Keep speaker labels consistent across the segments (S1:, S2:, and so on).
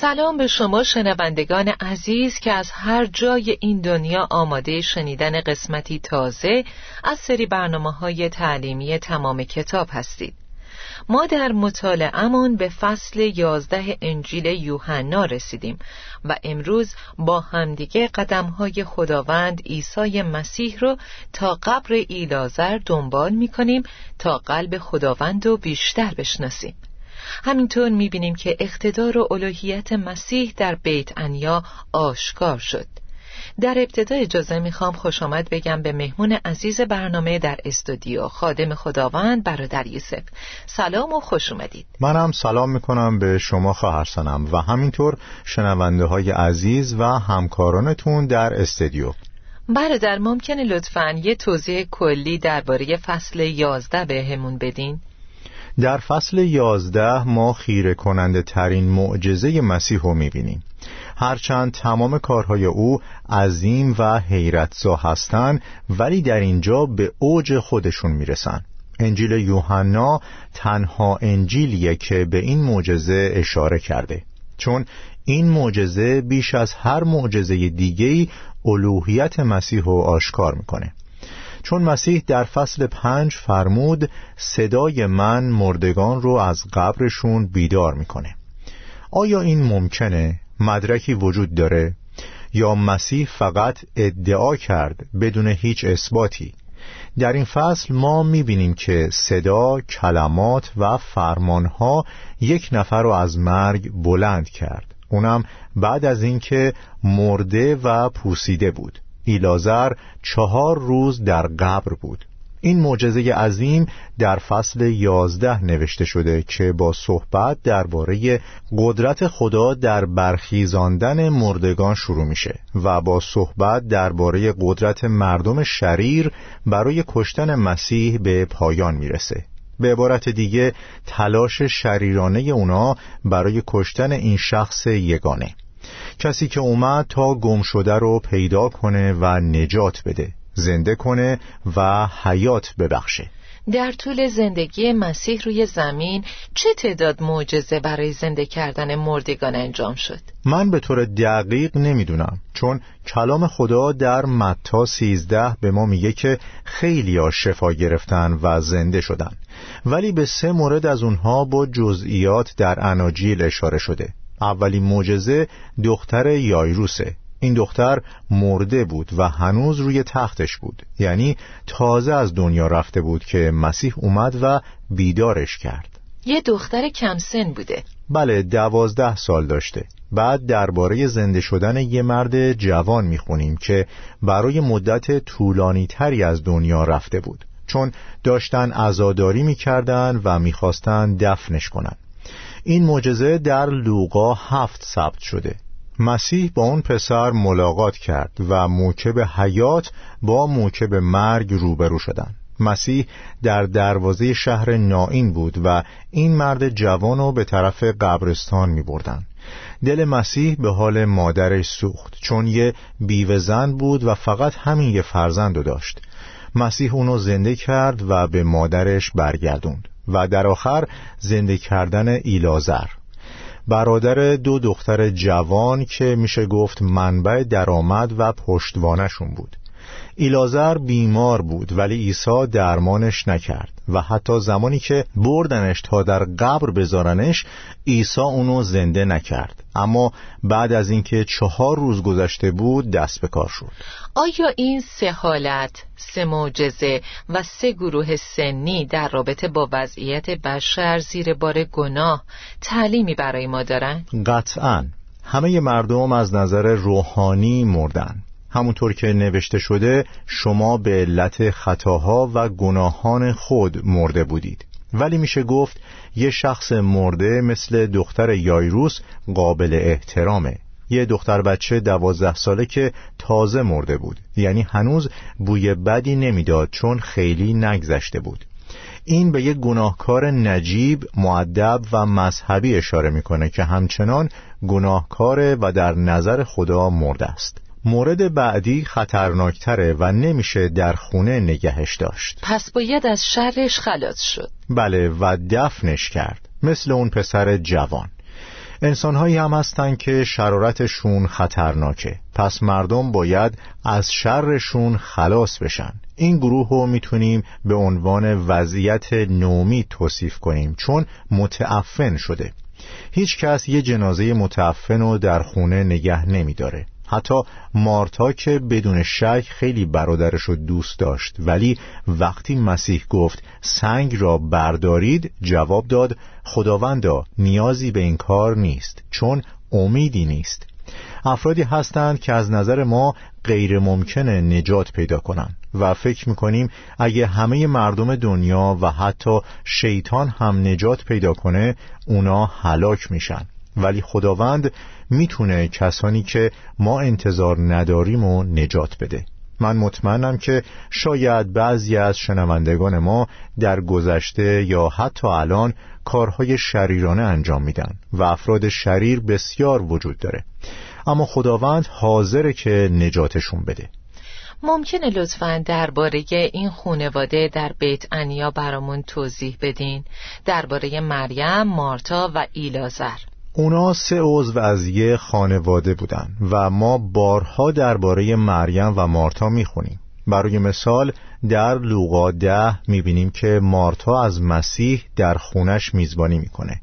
S1: سلام به شما شنوندگان عزیز که از هر جای این دنیا آماده شنیدن قسمتی تازه از سری برنامه های تعلیمی تمام کتاب هستید. ما در مطالعهمون به فصل یازده انجیل یوحنا رسیدیم و امروز با همدیگه قدمهای خداوند عیسی مسیح رو تا قبر ایلازر دنبال می‌کنیم تا قلب خداوند رو بیشتر بشناسیم. همینطور می‌بینیم که اقتدار و الوهیت مسیح در بیت انیا آشکار شد. در ابتدا اجازه می‌خوام خوش آمد بگم به مهمون عزیز برنامه در استودیو خادم خداوند برادر یوسف. سلام و خوش اومدید.
S2: منم سلام می‌کنم به شما خواهرسانم و همینطور شنونده های عزیز و همکارانتون در استودیو.
S1: برادر ممکنه لطفا یه توضیح کلی درباره فصل یازده بهمون بدین؟
S2: در فصل یازده ما خیره کننده ترین معجزه مسیح رو می‌بینیم. هرچند تمام کارهای او عظیم و حیرتزا هستند ولی در اینجا به اوج خودشون می‌رسن. انجیل یوحنا تنها انجیلیه که به این معجزه اشاره کرده. چون این معجزه بیش از هر معجزه دیگه‌ای الوهیت مسیح رو آشکار می‌کنه. چون مسیح در فصل پنج فرمود صدای من مردگان رو از قبرشون بیدار می‌کنه. آیا این ممکنه؟ مدرکی وجود داره؟ یا مسیح فقط ادعا کرد بدون هیچ اثباتی؟ در این فصل ما می‌بینیم که صدا، کلمات و فرمانها یک نفر رو از مرگ بلند کرد. اونم بعد از اینکه مرده و پوسیده بود. ایلازر چهار روز در قبر بود. این معجزه عظیم در فصل یازده نوشته شده که با صحبت درباره قدرت خدا در برخیزاندن مردگان شروع میشه و با صحبت درباره قدرت مردم شریر برای کشتن مسیح به پایان می‌رسه. به عبارت دیگه تلاش شریرانه اونا برای کشتن این شخص یگانه. کسی که اومد تا گم شده رو پیدا کنه و نجات بده زنده کنه و حیات ببخشه.
S1: در طول زندگی مسیح روی زمین چه تعداد معجزه برای زنده کردن مردگان انجام شد؟
S2: من به طور دقیق نمی‌دونم چون کلام خدا در متا سیزده به ما میگه که خیلی ها شفا گرفتن و زنده شدن. ولی به سه مورد از اونها با جزئیات در اناجیل اشاره شده. اولین معجزه دختر یایروسه. این دختر مرده بود و هنوز روی تختش بود. یعنی تازه از دنیا رفته بود که مسیح اومد و بیدارش کرد.
S1: یه دختر کم سن بوده.
S2: بله دوازده سال داشته. بعد درباره زنده شدن یه مرد جوان می‌خونیم که برای مدت طولانی تری از دنیا رفته بود. چون داشتن عزاداری می‌کردن و می‌خواستن دفنش کنن. این معجزه در لوقا هفت ثبت شده مسیح با اون پسر ملاقات کرد و موکب حیات با موکب مرگ روبرو شدند. مسیح در دروازه شهر نائین بود و این مرد جوان رو به طرف قبرستان می بردن. دل مسیح به حال مادرش سوخت چون یه بیوه زن بود و فقط همین یه فرزند رو داشت مسیح اونو زنده کرد و به مادرش برگردوند و در آخر زنده کردن ایلازر. برادر دو دختر جوان که میشه گفت منبع درآمد و پشتوانشون بود. ایلازر بیمار بود ولی عیسی درمانش نکرد و حتی زمانی که بردنش تا در قبر بذارنش عیسی اونو زنده نکرد. اما بعد از اینکه چهار روز گذشته بود دست به کار شد.
S1: آیا این سه حالت، سه معجزه و سه گروه سنی در رابطه با وضعیت بشر زیر بار گناه تعلیمی برای ما دارند؟
S2: قطعا. همه مردم از نظر روحانی مردن همونطور که نوشته شده شما به علت خطاها و گناهان خود مرده بودید. ولی میشه گفت یه شخص مرده مثل دختر یایروس قابل احترامه. یه دختر بچه دوازده ساله که تازه مرده بود. یعنی هنوز بوی بدی نمی‌داد چون خیلی نگذشته بود. این به یک گناهکار نجیب، معدب و مذهبی اشاره می‌کنه که همچنان گناهکاره و در نظر خدا مرده است. مورد بعدی خطرناکتره و نمیشه در خونه نگهش داشت.
S1: پس باید از شرش خلاص شد.
S2: بله و دفنش کرد مثل اون پسر جوان. انسانهایی هم هستن که شرارتشون خطرناکه. پس مردم باید از شرشون خلاص بشن. این گروه رو می‌تونیم به عنوان وضعیت نومی توصیف کنیم چون متعفن شده. هیچ کس یه جنازه متعفن رو در خونه نگه نمیداره. حتی مارتا که بدون شک خیلی برادرش رو دوست داشت. ولی وقتی مسیح گفت سنگ را بردارید جواب داد خداوندا نیازی به این کار نیست چون امیدی نیست. افرادی هستند که از نظر ما غیر ممکنه نجات پیدا کنند. و فکر می‌کنیم اگه همه مردم دنیا و حتی شیطان هم نجات پیدا کنه اونا هلاک میشن. ولی خداوند می‌تونه کسانی که ما انتظار نداریم و نجات بده. من مطمئنم که شاید بعضی از شنوندگان ما در گذشته یا حتی الان کارهای شریرانه انجام میدن و افراد شریر بسیار وجود داره. اما خداوند حاضره که نجاتشون بده.
S1: ممکنه لطفا درباره این خونواده در بیت انیا برامون توضیح بدین. درباره مریم، مارتا و ایلازر
S2: اونا سه عضو از یه خانواده بودن و ما بارها درباره مریم و مارتا می‌خونیم. برای مثال در لوقا ده می‌بینیم که مارتا از مسیح در خونش میزبانی می‌کنه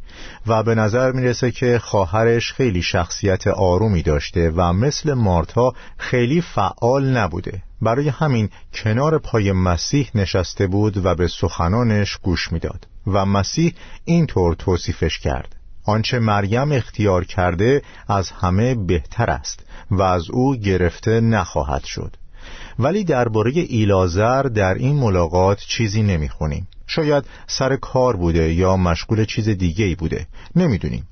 S2: و به نظر می‌رسه که خواهرش خیلی شخصیت آرومی داشته و مثل مارتا خیلی فعال نبوده. برای همین کنار پای مسیح نشسته بود و به سخنانش گوش می‌داد و مسیح اینطور توصیفش کرد. آنچه مریم اختیار کرده از همه بهتر است و از او گرفته نخواهد شد. ولی درباره ایلازر در این ملاقات چیزی نمی‌خونیم. شاید سر کار بوده یا مشغول چیز دیگه ای بوده. نمی‌دونیم.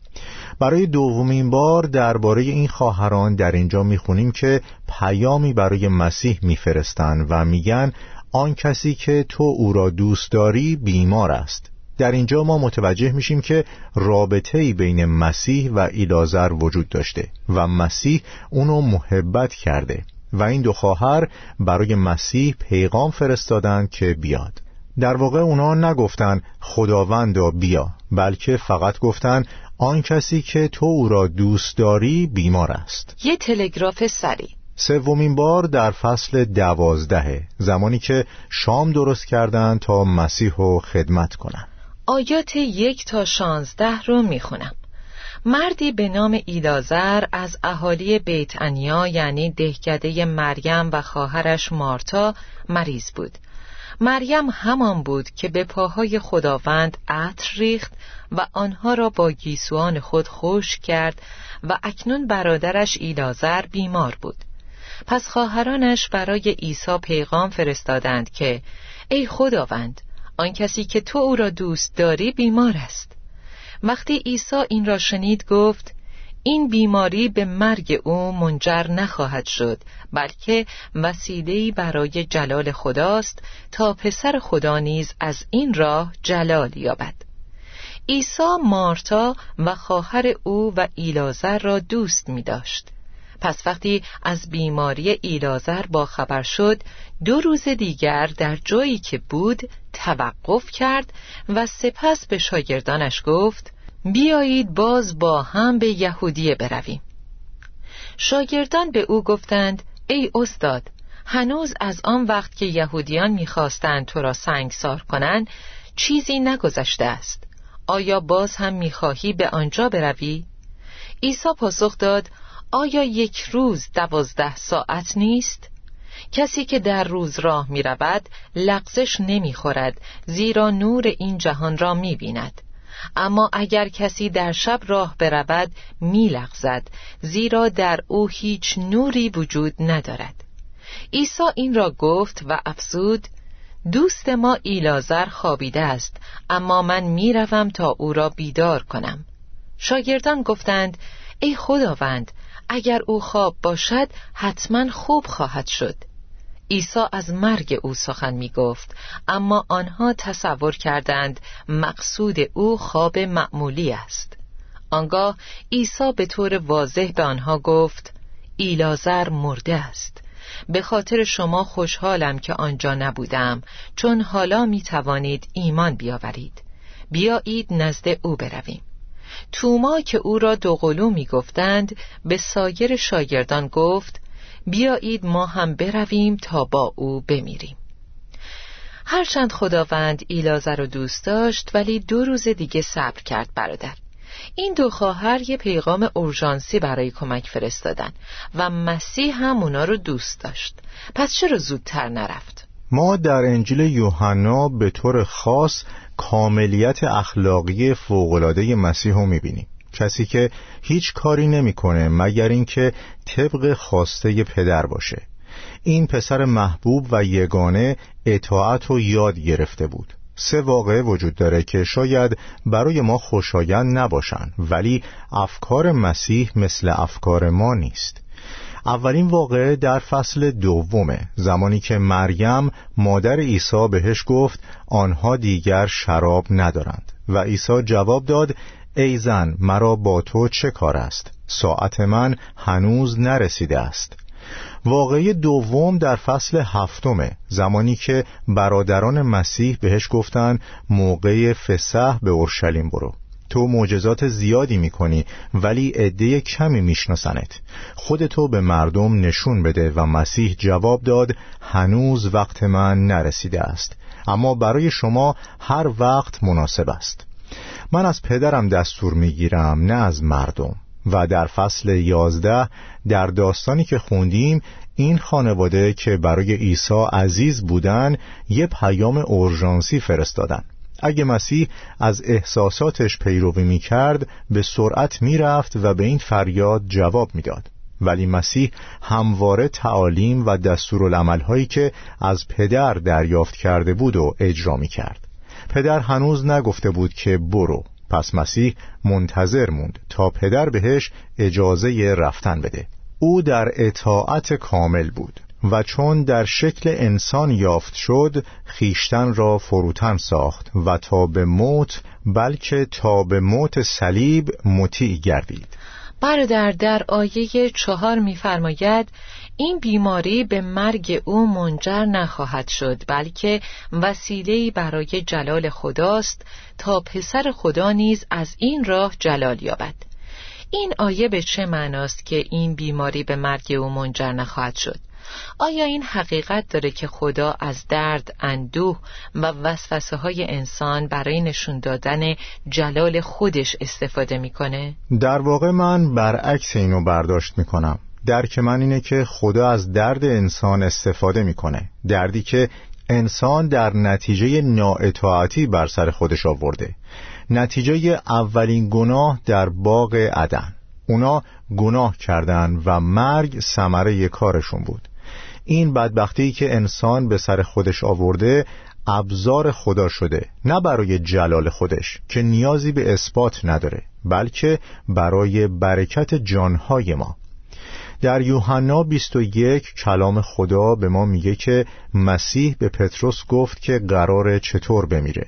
S2: برای دومین بار درباره این خواهران در اینجا می‌خونیم که پیامی برای مسیح میفرستند و میگن آن کسی که تو او را دوست داری بیمار است. در اینجا ما متوجه میشیم که رابطه بین مسیح و ایلازر وجود داشته و مسیح اونو محبت کرده و این دو خواهر برای مسیح پیغام فرستادند که بیاد. در واقع اونا نگفتن خداوندا بیا بلکه فقط گفتن آن کسی که تو او را دوست داری بیمار است.
S1: یه تلگراف سری
S2: سومین بار در فصل دوازدهه زمانی که شام درست کردند تا مسیح رو خدمت کنند
S1: آیات یک تا شانزده رو می‌خونم. مردی به نام ایلازر از اهالی بیت انیا یعنی دهکده مریم و خواهرش مارتا مریض بود. مریم همان بود که به پاهای خداوند عطر ریخت و آنها را با گیسوان خود خوش کرد و اکنون برادرش ایلازر بیمار بود. پس خواهرانش برای عیسی پیغام فرستادند که ای خداوند آن کسی که تو او را دوست داری بیمار است. وقتی عیسی این را شنید گفت این بیماری به مرگ او منجر نخواهد شد بلکه وسیله‌ای برای جلال خداست تا پسر خدا نیز از این راه جلال یابد. عیسی مارتا و خواهر او و ایلازر را دوست می داشت پس وقتی از بیماری ایلازر با خبر شد دو روز دیگر در جایی که بود توقف کرد و سپس به شاگردانش گفت بیایید باز با هم به یهودیه برویم شاگردان به او گفتند ای استاد هنوز از آن وقت که یهودیان می‌خواستند تو را سنگسار کنند چیزی نگذشته است آیا باز هم می‌خواهی به آنجا بروی؟ عیسی پاسخ داد آیا یک روز دوازده ساعت نیست؟ کسی که در روز راه می رود لغزش نمی خورد زیرا نور این جهان را می بیند اما اگر کسی در شب راه برود می لغزد زیرا در او هیچ نوری وجود ندارد. عیسی این را گفت و افزود دوست ما ایلازر خوابیده است اما من می‌روم تا او را بیدار کنم. شاگردان گفتند ای خداوند اگر او خواب باشد حتما خوب خواهد شد. عیسی از مرگ او سخن می گفت اما آنها تصور کردند مقصود او خواب معمولی است. آنگاه عیسی به طور واضح به آنها گفت ایلازر مرده است. به خاطر شما خوشحالم که آنجا نبودم چون حالا می توانید ایمان بیاورید. بیایید نزد او برویم. توما که او را دوقلو می گفتند به سایر شاگردان گفت بیایید ما هم برویم تا با او بمیریم. هرچند خداوند ایلازر رو دوست داشت ولی دو روز دیگه صبر کرد برادر. این دو خواهر یه پیغام اورژانسی برای کمک فرستادن و مسیح هم اونا رو دوست داشت. پس چرا زودتر نرفت؟
S2: ما در انجیل یوحنا به طور خاص کاملیت اخلاقی فوقالعاده مسیح رو می‌بینیم. کسی که هیچ کاری نمی‌کنه مگر اینکه طبق خواسته پدر باشه. این پسر محبوب و یگانه اطاعت و یاد گرفته بود. سه واقعه وجود داره که شاید برای ما خوشایند نباشند ولی افکار مسیح مثل افکار ما نیست. اولین واقعه در فصل دومه. زمانی که مریم مادر عیسی بهش گفت آنها دیگر شراب ندارند. و عیسی جواب داد ای زن مرا با تو چه کار است؟ ساعت من هنوز نرسیده است. واقعی دوم در فصل هفتمه. زمانی که برادران مسیح بهش گفتن موقع فسح به اورشلیم برو. تو معجزات زیادی می‌کنی ولی عده کمی میشناسنت. خودتو به مردم نشون بده و مسیح جواب داد هنوز وقت من نرسیده است. اما برای شما هر وقت مناسب است. من از پدرم دستور می‌گیرم نه از مردم. و در فصل یازده در داستانی که خوندیم این خانواده که برای عیسی عزیز بودن یه پیام اورژانسی فرستادن. اگه مسیح از احساساتش پیروی می کرد به سرعت می رفت و به این فریاد جواب می‌داد. ولی مسیح همواره تعالیم و دستورالعملهایی که از پدر دریافت کرده بود و اجرا می کرد پدر هنوز نگفته بود که برو. پس مسیح منتظر موند تا پدر بهش اجازه رفتن بده. او در اطاعت کامل بود. و چون در شکل انسان یافت شد خیشتن را فروتن ساخت و تا به موت بلکه تا به موت صلیب مطیع گردید.
S1: برادر در آیه چهار میفرماید این بیماری به مرگ او منجر نخواهد شد بلکه وسیله‌ای برای جلال خداست تا پسر خدا نیز از این راه جلال یابد. این آیه به چه معناست که این بیماری به مرگ او منجر نخواهد شد؟ آیا این حقیقت داره که خدا از درد، اندوه و وسوسه های انسان برای نشون دادن جلال خودش استفاده می‌کنه؟
S2: در واقع من برعکس اینو برداشت می‌کنم. درک من اینه که خدا از درد انسان استفاده می‌کنه. دردی که انسان در نتیجه نااطاعتی بر سر خودش آورده. نتیجه اولین گناه در باغ عدن. اونا گناه کردن و مرگ ثمره کارشون بود. این بدبختی که انسان به سر خودش آورده ابزار خدا شده نه برای جلال خودش که نیازی به اثبات نداره بلکه برای برکت جانهای ما. در یوحنا 21 کلام خدا به ما میگه که مسیح به پتروس گفت که قرار چطور بمیره.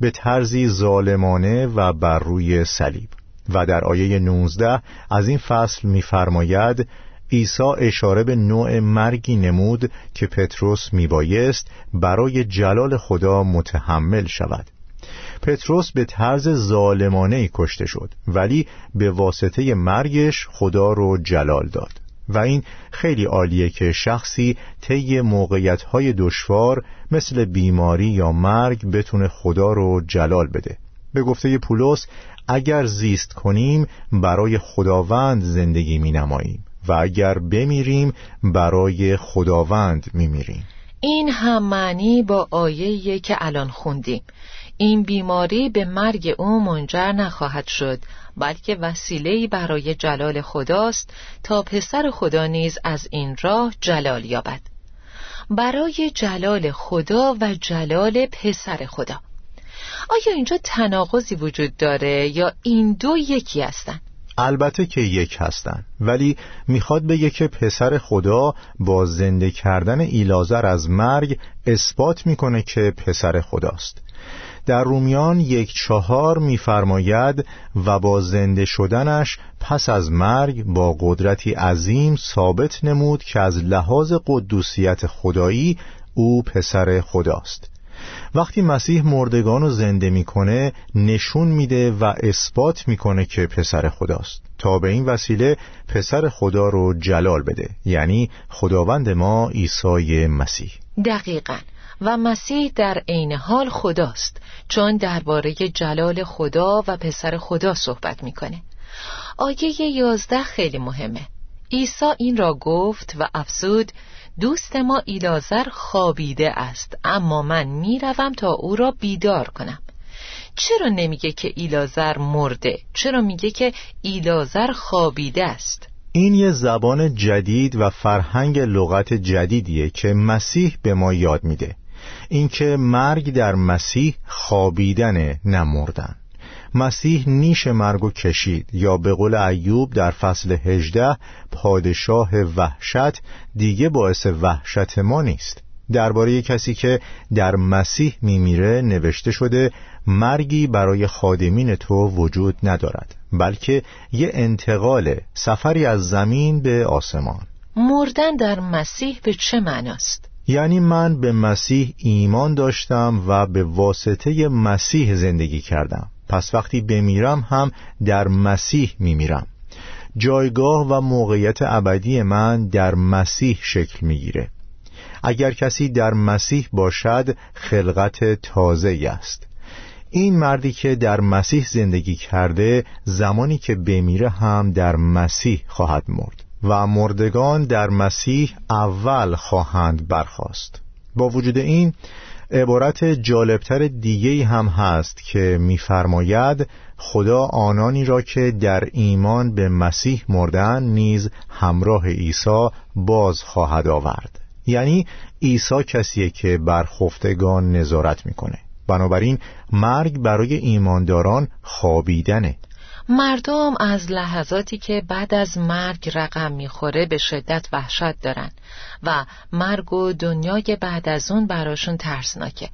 S2: به طرزی ظالمانه و بر روی صلیب. و در آیه 19 از این فصل میفرماید عیسی اشاره به نوع مرگی نمود که پتروس میبایست برای جلال خدا متحمل شود. پتروس به طرز ظالمانه کشته شد ولی به واسطه مرگش خدا رو جلال داد. و این خیلی عالیه که شخصی طی موقعیت‌های دشوار مثل بیماری یا مرگ بتونه خدا رو جلال بده. به گفته پولس اگر زیست کنیم برای خداوند زندگی می نماییم و اگر بمیریم برای خداوند می میریم
S1: این هم معنی با آیه که الان خوندیم. این بیماری به مرگ او منجر نخواهد شد بلکه وسیله‌ای برای جلال خداست تا پسر خدا نیز از این راه جلال یابد. برای جلال خدا و جلال پسر خدا. آیا اینجا تناقضی وجود داره یا این دو یکی هستند؟
S2: البته که یک هستن ولی می‌خواد بگه که پسر خدا با زنده کردن ایلازر از مرگ اثبات می‌کنه که پسر خداست. در رومیان یک چهار میفرماید و با زنده شدنش پس از مرگ با قدرتی عظیم ثابت نمود که از لحاظ قدوسیت خدایی او پسر خداست. وقتی مسیح مردگان رو زنده می‌کنه نشون میده و اثبات می‌کنه که پسر خداست. تا به این وسیله پسر خدا رو جلال بده. یعنی خداوند ما عیسی مسیح.
S1: دقیقا. و مسیح در عین حال خداست چون درباره جلال خدا و پسر خدا صحبت می‌کنه. آیه یازده خیلی مهمه. عیسی این را گفت و افزود دوست ما ایلازر خوابیده است اما من می‌روم تا او را بیدار کنم. چرا نمیگه که ایلازر مرده؟ چرا میگه که ایلازر خوابیده است؟
S2: این یه زبان جدید و فرهنگ لغت جدیدیه که مسیح به ما یاد میده. اینکه مرگ در مسیح خوابیدن نمردن مسیح نیش مرگ و کشید یا به قول ایوب در فصل هجده پادشاه وحشت دیگه باعث وحشت ما نیست. درباره کسی که در مسیح میمیره نوشته شده مرگی برای خادمین تو وجود ندارد بلکه یه انتقال سفری از زمین به آسمان.
S1: مردن در مسیح به چه معناست؟
S2: یعنی من به مسیح ایمان داشتم و به واسطه مسیح زندگی کردم. پس وقتی بمیرم هم در مسیح میمیرم. جایگاه و موقعیت ابدی من در مسیح شکل می‌گیره. اگر کسی در مسیح باشد خلقت تازه است. این مردی که در مسیح زندگی کرده زمانی که بمیره هم در مسیح خواهد مرد و مردگان در مسیح اول خواهند برخاست. با وجود این عبارت جالبتر دیگه هم هست که میفرماید خدا آنانی را که در ایمان به مسیح مردن نیز همراه عیسی باز خواهد آورد. یعنی عیسی کسیه که بر خفتگان نظارت می‌کنه. بنابراین مرگ برای ایمانداران خوابیدنه.
S1: مردم از لحظاتی که بعد از مرگ رقم می‌خوره به شدت وحشت دارن و مرگ و دنیای بعد از اون براشون ترسناکه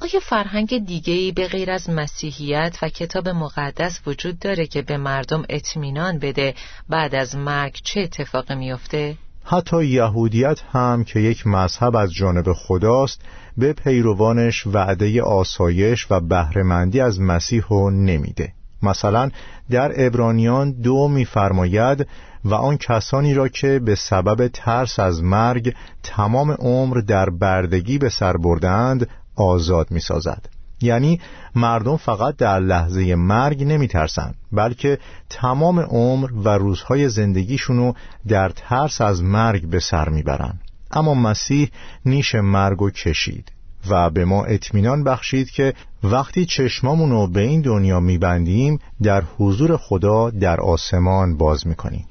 S1: آیا فرهنگ دیگهی به غیر از مسیحیت و کتاب مقدس وجود داره که به مردم اطمینان بده بعد از مرگ چه اتفاقی میفته؟
S2: حتی یهودیت هم که یک مذهب از جانب خداست به پیروانش وعده آسایش و بهرهمندی از مسیح رو نمیده مثلا در ابرانیان دو میفرماید و آن کسانی را که به سبب ترس از مرگ تمام عمر در بردگی به سر بردند آزاد می‌سازد. یعنی مردم فقط در لحظه مرگ نمی ترسند بلکه تمام عمر و روزهای زندگیشونو در ترس از مرگ به سر می‌برند. اما مسیح نیش مرگ و کشید. و به ما اطمینان بخشید که وقتی چشمامونو به این دنیا میبندیم در حضور خدا در آسمان باز می‌کنیم.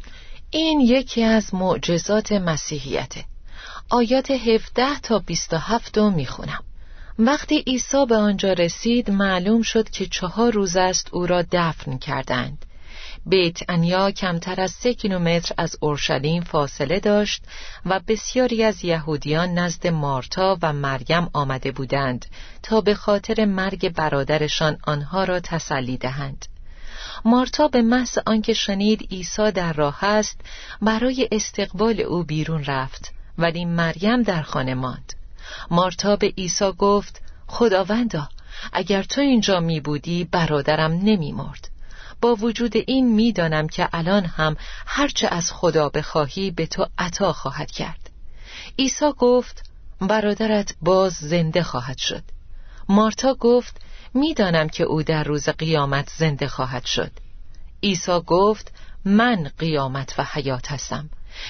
S1: این یکی از معجزات مسیحیته. آیات 17 تا 27 رو می‌خونم. وقتی عیسی به آنجا رسید معلوم شد که چهار روز است او را دفن کردند. بیت انیا کمتر از سه کیلومتر از اورشلیم فاصله داشت و بسیاری از یهودیان نزد مارتا و مریم آمده بودند تا به خاطر مرگ برادرشان آنها را تسلی دهند. مارتا به محض آنکه شنید عیسی در راه است برای استقبال او بیرون رفت ولی مریم در خانه ماند. مارتا به عیسی گفت خداوندا اگر تو اینجا می بودی برادرم نمی مرد با وجود این می‌دانم که الان هم هرچه از خدا بخواهی به تو عطا خواهد کرد. عیسی گفت برادرت باز زنده خواهد شد. مارتا گفت می‌دانم که او در روز قیامت زنده خواهد شد. عیسی گفت من قیامت و حیات هستم.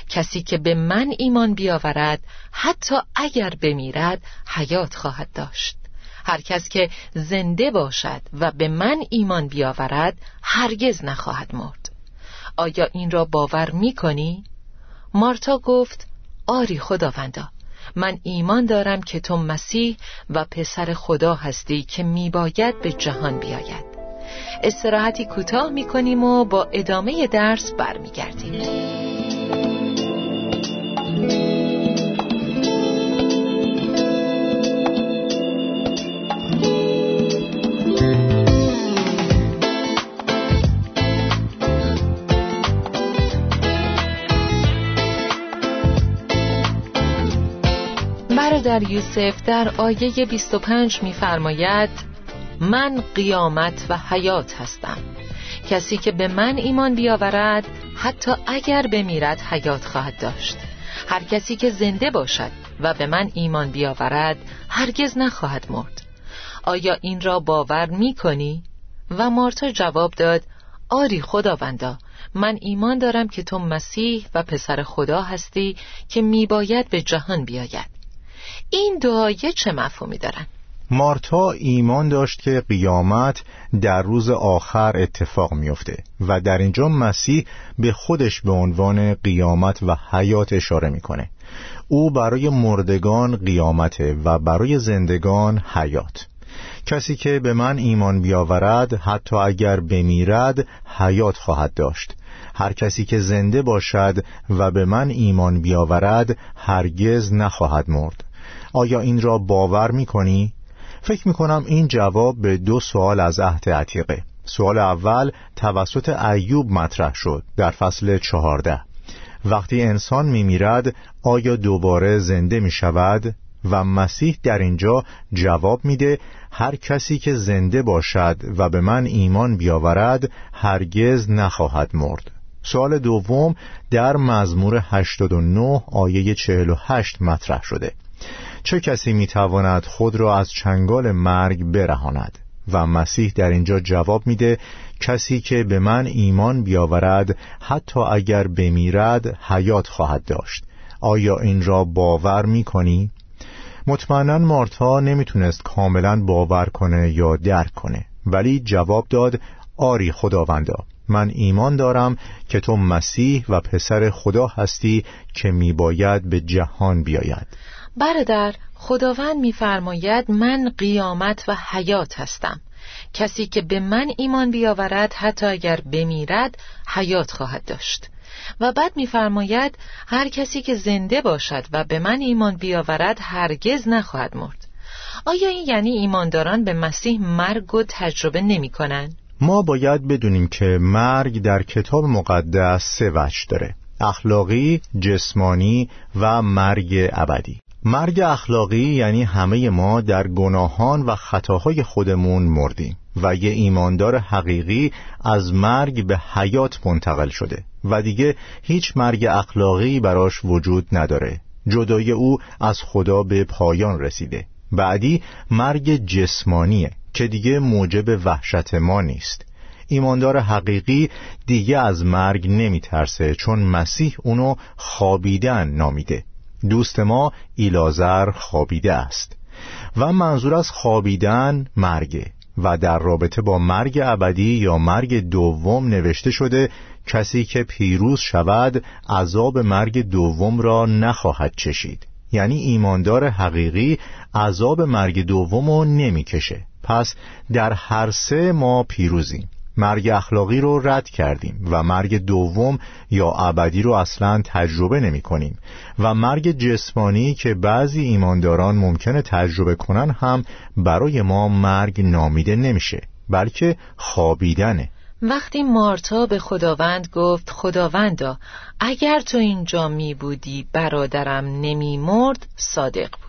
S1: کسی که به من ایمان بیاورد حتی اگر بمیرد حیات خواهد داشت. هر کس که زنده باشد و به من ایمان بیاورد هرگز نخواهد مرد. آیا این را باور می کنی؟ مارتا گفت آری خداوندا من ایمان دارم که تو مسیح و پسر خدا هستی که میباید به جهان بیاید. استراحتی کوتاه می‌کنیم و با ادامه درس برمیگردیم. در یوسف در آیه 25 می‌فرماید من قیامت و حیات هستم. کسی که به من ایمان بیاورد حتی اگر بمیرد حیات خواهد داشت. هر کسی که زنده باشد و به من ایمان بیاورد هرگز نخواهد مرد. آیا این را باور می کنی؟ و مارتا جواب داد آری خداوندا من ایمان دارم که تو مسیح و پسر خدا هستی که میباید به جهان بیاید. این دعایه چه مفهومی دارن؟
S2: مارتا ایمان داشت که قیامت در روز آخر اتفاق میافته و در اینجا مسیح به خودش به عنوان قیامت و حیات اشاره می‌کنه. او برای مردگان قیامته و برای زندگان حیات. کسی که به من ایمان بیاورد حتی اگر بمیرد حیات خواهد داشت. هر کسی که زنده باشد و به من ایمان بیاورد هرگز نخواهد مرد. آیا این را باور می کنی؟ فکر می کنم این جواب به دو سوال از عهد عتیقه سوال اول توسط ایوب مطرح شد در فصل چهارده وقتی انسان می میرد آیا دوباره زنده می شود؟ و مسیح در اینجا جواب میده هر کسی که زنده باشد و به من ایمان بیاورد هرگز نخواهد مرد سوال دوم در مزمور 89 آیه 48 مطرح شده چه کسی می‌تواند خود را از چنگال مرگ برهاند؟ و مسیح در اینجا جواب میده کسی که به من ایمان بیاورد حتی اگر بمیرد حیات خواهد داشت. آیا این را باور می‌کنی؟ مطمئنا مارتا نمی‌تونست کاملا باور کنه یا درک کنه ولی جواب داد آری خداوندا من ایمان دارم که تو مسیح و پسر خدا هستی که میباید به جهان بیاید.
S1: برادر خداوند میفرماید من قیامت و حیات هستم. کسی که به من ایمان بیاورد حتی اگر بمیرد حیات خواهد داشت. و بعد میفرماید هر کسی که زنده باشد و به من ایمان بیاورد هرگز نخواهد مرد. آیا این یعنی ایمانداران به مسیح مرگ و تجربه نمی کنن؟
S2: ما باید بدونیم که مرگ در کتاب مقدس سه وجه داره اخلاقی، جسمانی و مرگ ابدی. مرگ اخلاقی یعنی همه ما در گناهان و خطاهای خودمون مردیم و یه ایماندار حقیقی از مرگ به حیات منتقل شده و دیگه هیچ مرگ اخلاقی براش وجود نداره. جدای او از خدا به پایان رسیده. بعدی مرگ جسمانیه که دیگه موجب وحشت ما نیست. ایماندار حقیقی دیگه از مرگ نمیترسه چون مسیح اونو خوابیدن نامیده. دوست ما ایلازر خوابیده است. و منظور از خوابیدن مرگه. و در رابطه با مرگ ابدی یا مرگ دوم نوشته شده کسی که پیروز شود عذاب مرگ دوم را نخواهد چشید. یعنی ایماندار حقیقی عذاب مرگ دوم رو نمی‌کشه. پس در هر سه ما پیروزیم. مرگ اخلاقی رو رد کردیم و مرگ دوم یا ابدی رو اصلا تجربه نمی کنیم. و مرگ جسمانی که بعضی ایمانداران ممکنه تجربه کنن هم برای ما مرگ نامیده نمیشه بلکه خوابیدنه.
S1: وقتی مارتا به خداوند گفت خداوندا اگر تو اینجا می بودی برادرم نمی مرد صادق بود.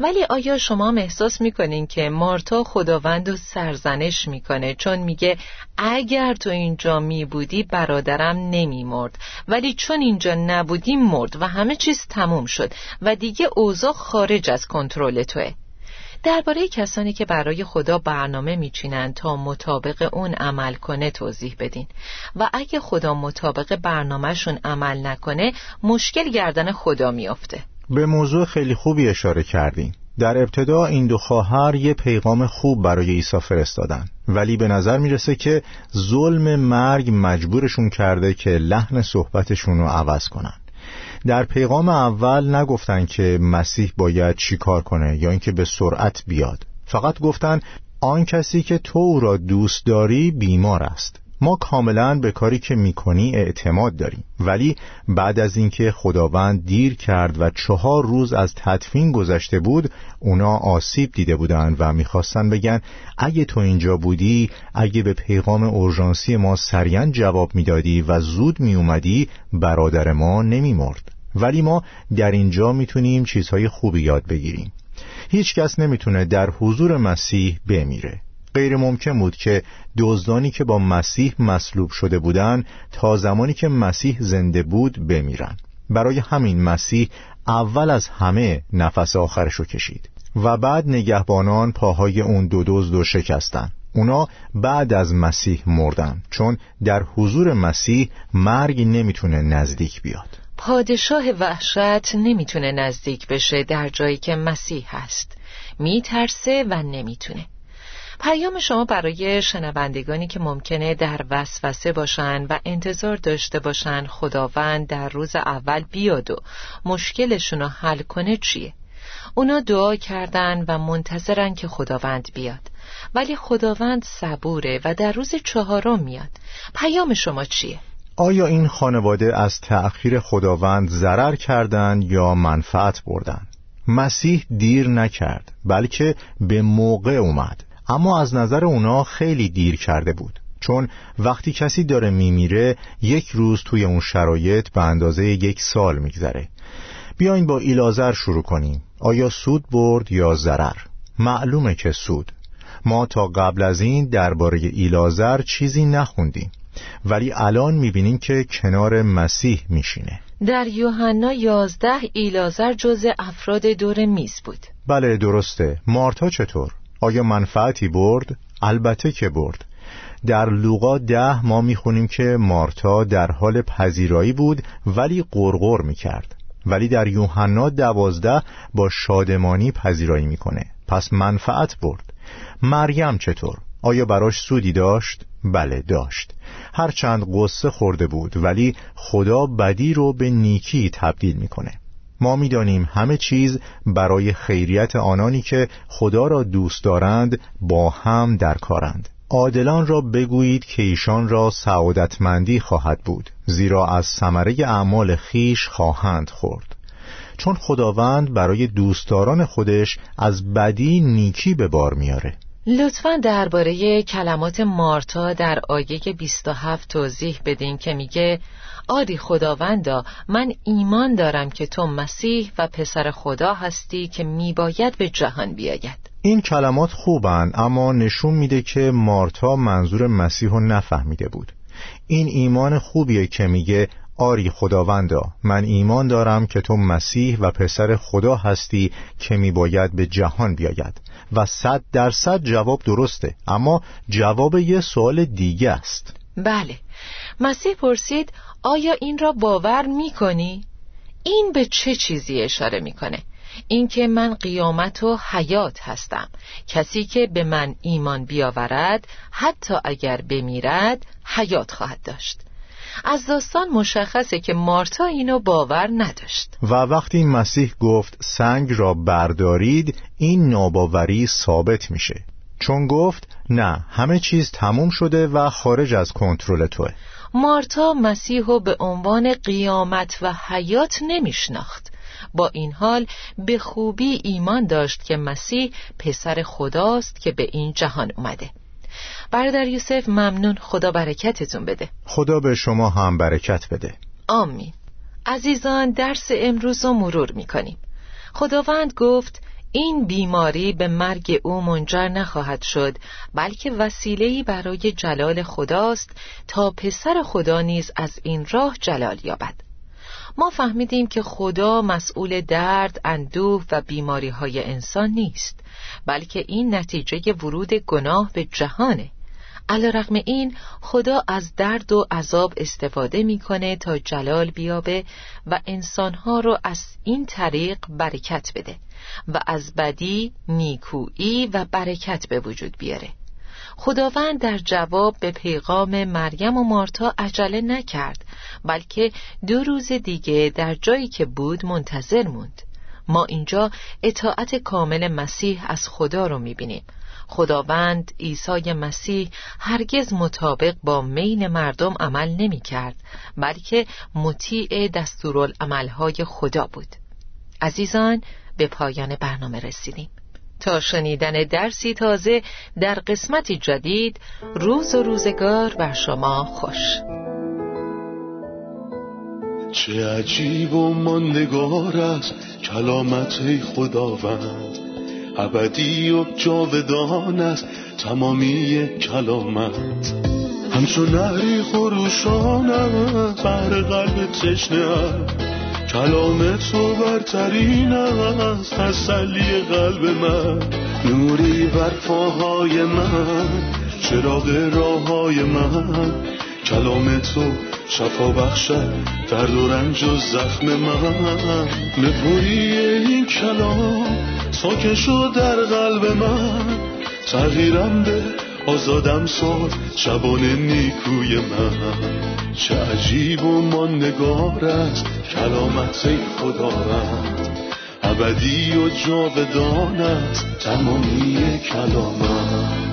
S1: ولی آیا شما احساس می‌کنین که مارتا خداوند و سرزنش می‌کنه؟ چون میگه اگر تو اینجا میبودی برادرم نمیمرد. ولی چون اینجا نبودی مرد و همه چیز تموم شد و دیگه اوضاع خارج از کنترل توه. درباره کسانی که برای خدا برنامه میچینند تا مطابق اون عمل کنه توضیح بدین. و اگه خدا مطابق برنامهشون عمل نکنه مشکل گردن خدا میافته.
S2: به موضوع خیلی خوبی اشاره کردیم. در ابتدا این دو خواهر یه پیغام خوب برای عیسی فرستادن. ولی به نظر می‌رسه که ظلم مرگ مجبورشون کرده که لحن صحبتشون رو عوض کنن. در پیغام اول نگفتن که مسیح باید چی کار کنه یا اینکه به سرعت بیاد. فقط گفتن آن کسی که تو او را دوست داری بیمار است. ما کاملا به کاری که می‌کنی اعتماد داریم. ولی بعد از اینکه خداوند دیر کرد و چهار روز از تدفین گذشته بود اونا آسیب دیده بودند و می‌خواستن بگن اگه تو اینجا بودی اگه به پیغام اورژانسی ما سریعا جواب می‌دادی و زود میومدی برادر ما نمیمرد. ولی ما در اینجا می‌تونیم چیزهای خوبی یاد بگیریم. هیچ کس نمی‌تونه در حضور مسیح بمیره. غیر ممکن بود که دزدانی که با مسیح مصلوب شده بودند تا زمانی که مسیح زنده بود بمیرن برای همین مسیح اول از همه نفس آخرشو کشید و بعد نگهبانان پاهای اون دو دزد رو شکستن اونا بعد از مسیح مردن چون در حضور مسیح مرگ نمی‌تونه نزدیک بیاد.
S1: پادشاه وحشت نمی‌تونه نزدیک بشه در جایی که مسیح هست. میترسه و نمی‌تونه. پیام شما برای شنوندگانی که ممکنه در وسوسه باشن و انتظار داشته باشن خداوند در روز اول بیاد و مشکلشون رو حل کنه چیه؟ اونا دعا کردن و منتظرن که خداوند بیاد ولی خداوند صبوره و در روز چهارم میاد پیام شما چیه؟
S2: آیا این خانواده از تأخیر خداوند ضرر کردند یا منفعت بردن؟ مسیح دیر نکرد بلکه به موقع اومد اما از نظر اونا خیلی دیر کرده بود. چون وقتی کسی داره میمیره یک روز توی اون شرایط به اندازه یک سال میگذره. بیاین با ایلازر شروع کنیم. آیا سود برد یا ضرر؟ معلومه که سود. ما تا قبل از این درباره ایلازر چیزی نخوندیم. ولی الان می‌بینیم که کنار مسیح میشینه.
S1: در یوحنا یازده ایلازر جز افراد دور میز بود.
S2: بله درسته. مارتا چطور؟ آیا منفعتی برد؟ البته که برد در لوقا ده ما می‌خونیم که مارتا در حال پذیرایی بود ولی قرقر می‌کرد ولی در یوحنا دوازده با شادمانی پذیرایی می‌کنه پس منفعت برد مریم چطور؟ آیا براش سودی داشت؟ بله داشت هرچند قصه خورده بود ولی خدا بدی رو به نیکی تبدیل می‌کنه ما می‌دانیم همه چیز برای خیریت آنانی که خدا را دوست دارند با هم در کارند. عادلان را بگویید که ایشان را سعادتمندی خواهد بود زیرا از ثمره اعمال خیش خواهند خورد. چون خداوند برای دوستداران خودش از بدی نیکی به بار میاره
S1: لطفا درباره کلمات مارتا در آیه 27 توضیح بدین که میگه آری خداوندا من ایمان دارم که تو مسیح و پسر خدا هستی که میباید به جهان بیاید.
S2: این کلمات خوبن اما نشون میده که مارتا منظور مسیح رو نفهمیده بود. این ایمان خوبیه که میگه آری خداوندا من ایمان دارم که تو مسیح و پسر خدا هستی که میباید به جهان بیاید. و صد درصد جواب درسته اما جواب یه سوال دیگه است.
S1: بله. مسیح پرسید آیا این را باور می کنی؟ این به چه چیزی اشاره می‌کنه؟ اینکه من قیامت و حیات هستم. کسی که به من ایمان بیاورد حتی اگر بمیرد حیات خواهد داشت. از داستان مشخصه که مارتا اینو باور نداشت.
S2: و وقتی مسیح گفت سنگ را بردارید این ناباوری ثابت میشه. چون گفت نه همه چیز تموم شده و خارج از کنترل توه.
S1: مارتا مسیح به عنوان قیامت و حیات نمیشناخت. با این حال به خوبی ایمان داشت که مسیح پسر خداست که به این جهان اومده. برادر یوسف ممنون خدا برکتتون بده.
S2: خدا به شما هم برکت بده.
S1: آمین. عزیزان درس امروز رو مرور می‌کنیم. خداوند گفت این بیماری به مرگ او منجر نخواهد شد بلکه وسیله‌ای برای جلال خداست تا پسر خدا نیز از این راه جلال یابد. ما فهمیدیم که خدا مسئول درد، اندوه و بیماری های انسان نیست بلکه این نتیجه ورود گناه به جهانه. رقم این خدا از درد و عذاب استفاده می‌کنه تا جلال بیابه و انسانها رو از این طریق برکت بده و از بدی نیکویی و برکت به وجود بیاره. خداوند در جواب به پیغام مریم و مارتا عجله نکرد بلکه دو روز دیگه در جایی که بود منتظر موند. ما اینجا اطاعت کامل مسیح از خدا رو می‌بینیم. خداوند عیسی مسیح هرگز مطابق با مین مردم عمل نمی کرد بلکه مطیع دستورالعملهای خدا بود. عزیزان به پایان برنامه رسیدیم. تا شنیدن درسی تازه در قسمتی جدید روز و روزگار بر شما خوش.
S3: چه عجیب و ماندگار است کلامت خداوند. ابدی و جاودان است تمامی کلامت. همچون نهری خروشان بر قلب تشنه کلام تو برترین است تسلی قلب من. نوری بر پاهای من چراغ راه های من. کلام تو شفا بخشد درد و رنج و زخم من. نپوری این کلام ساکن شد در قلب من. تغییرم به آزادم ساد شبان نیکوی من. چه عجیب و ماندگار است. کلامت خداوند ابدی و جاودان است. تمامی کلامت.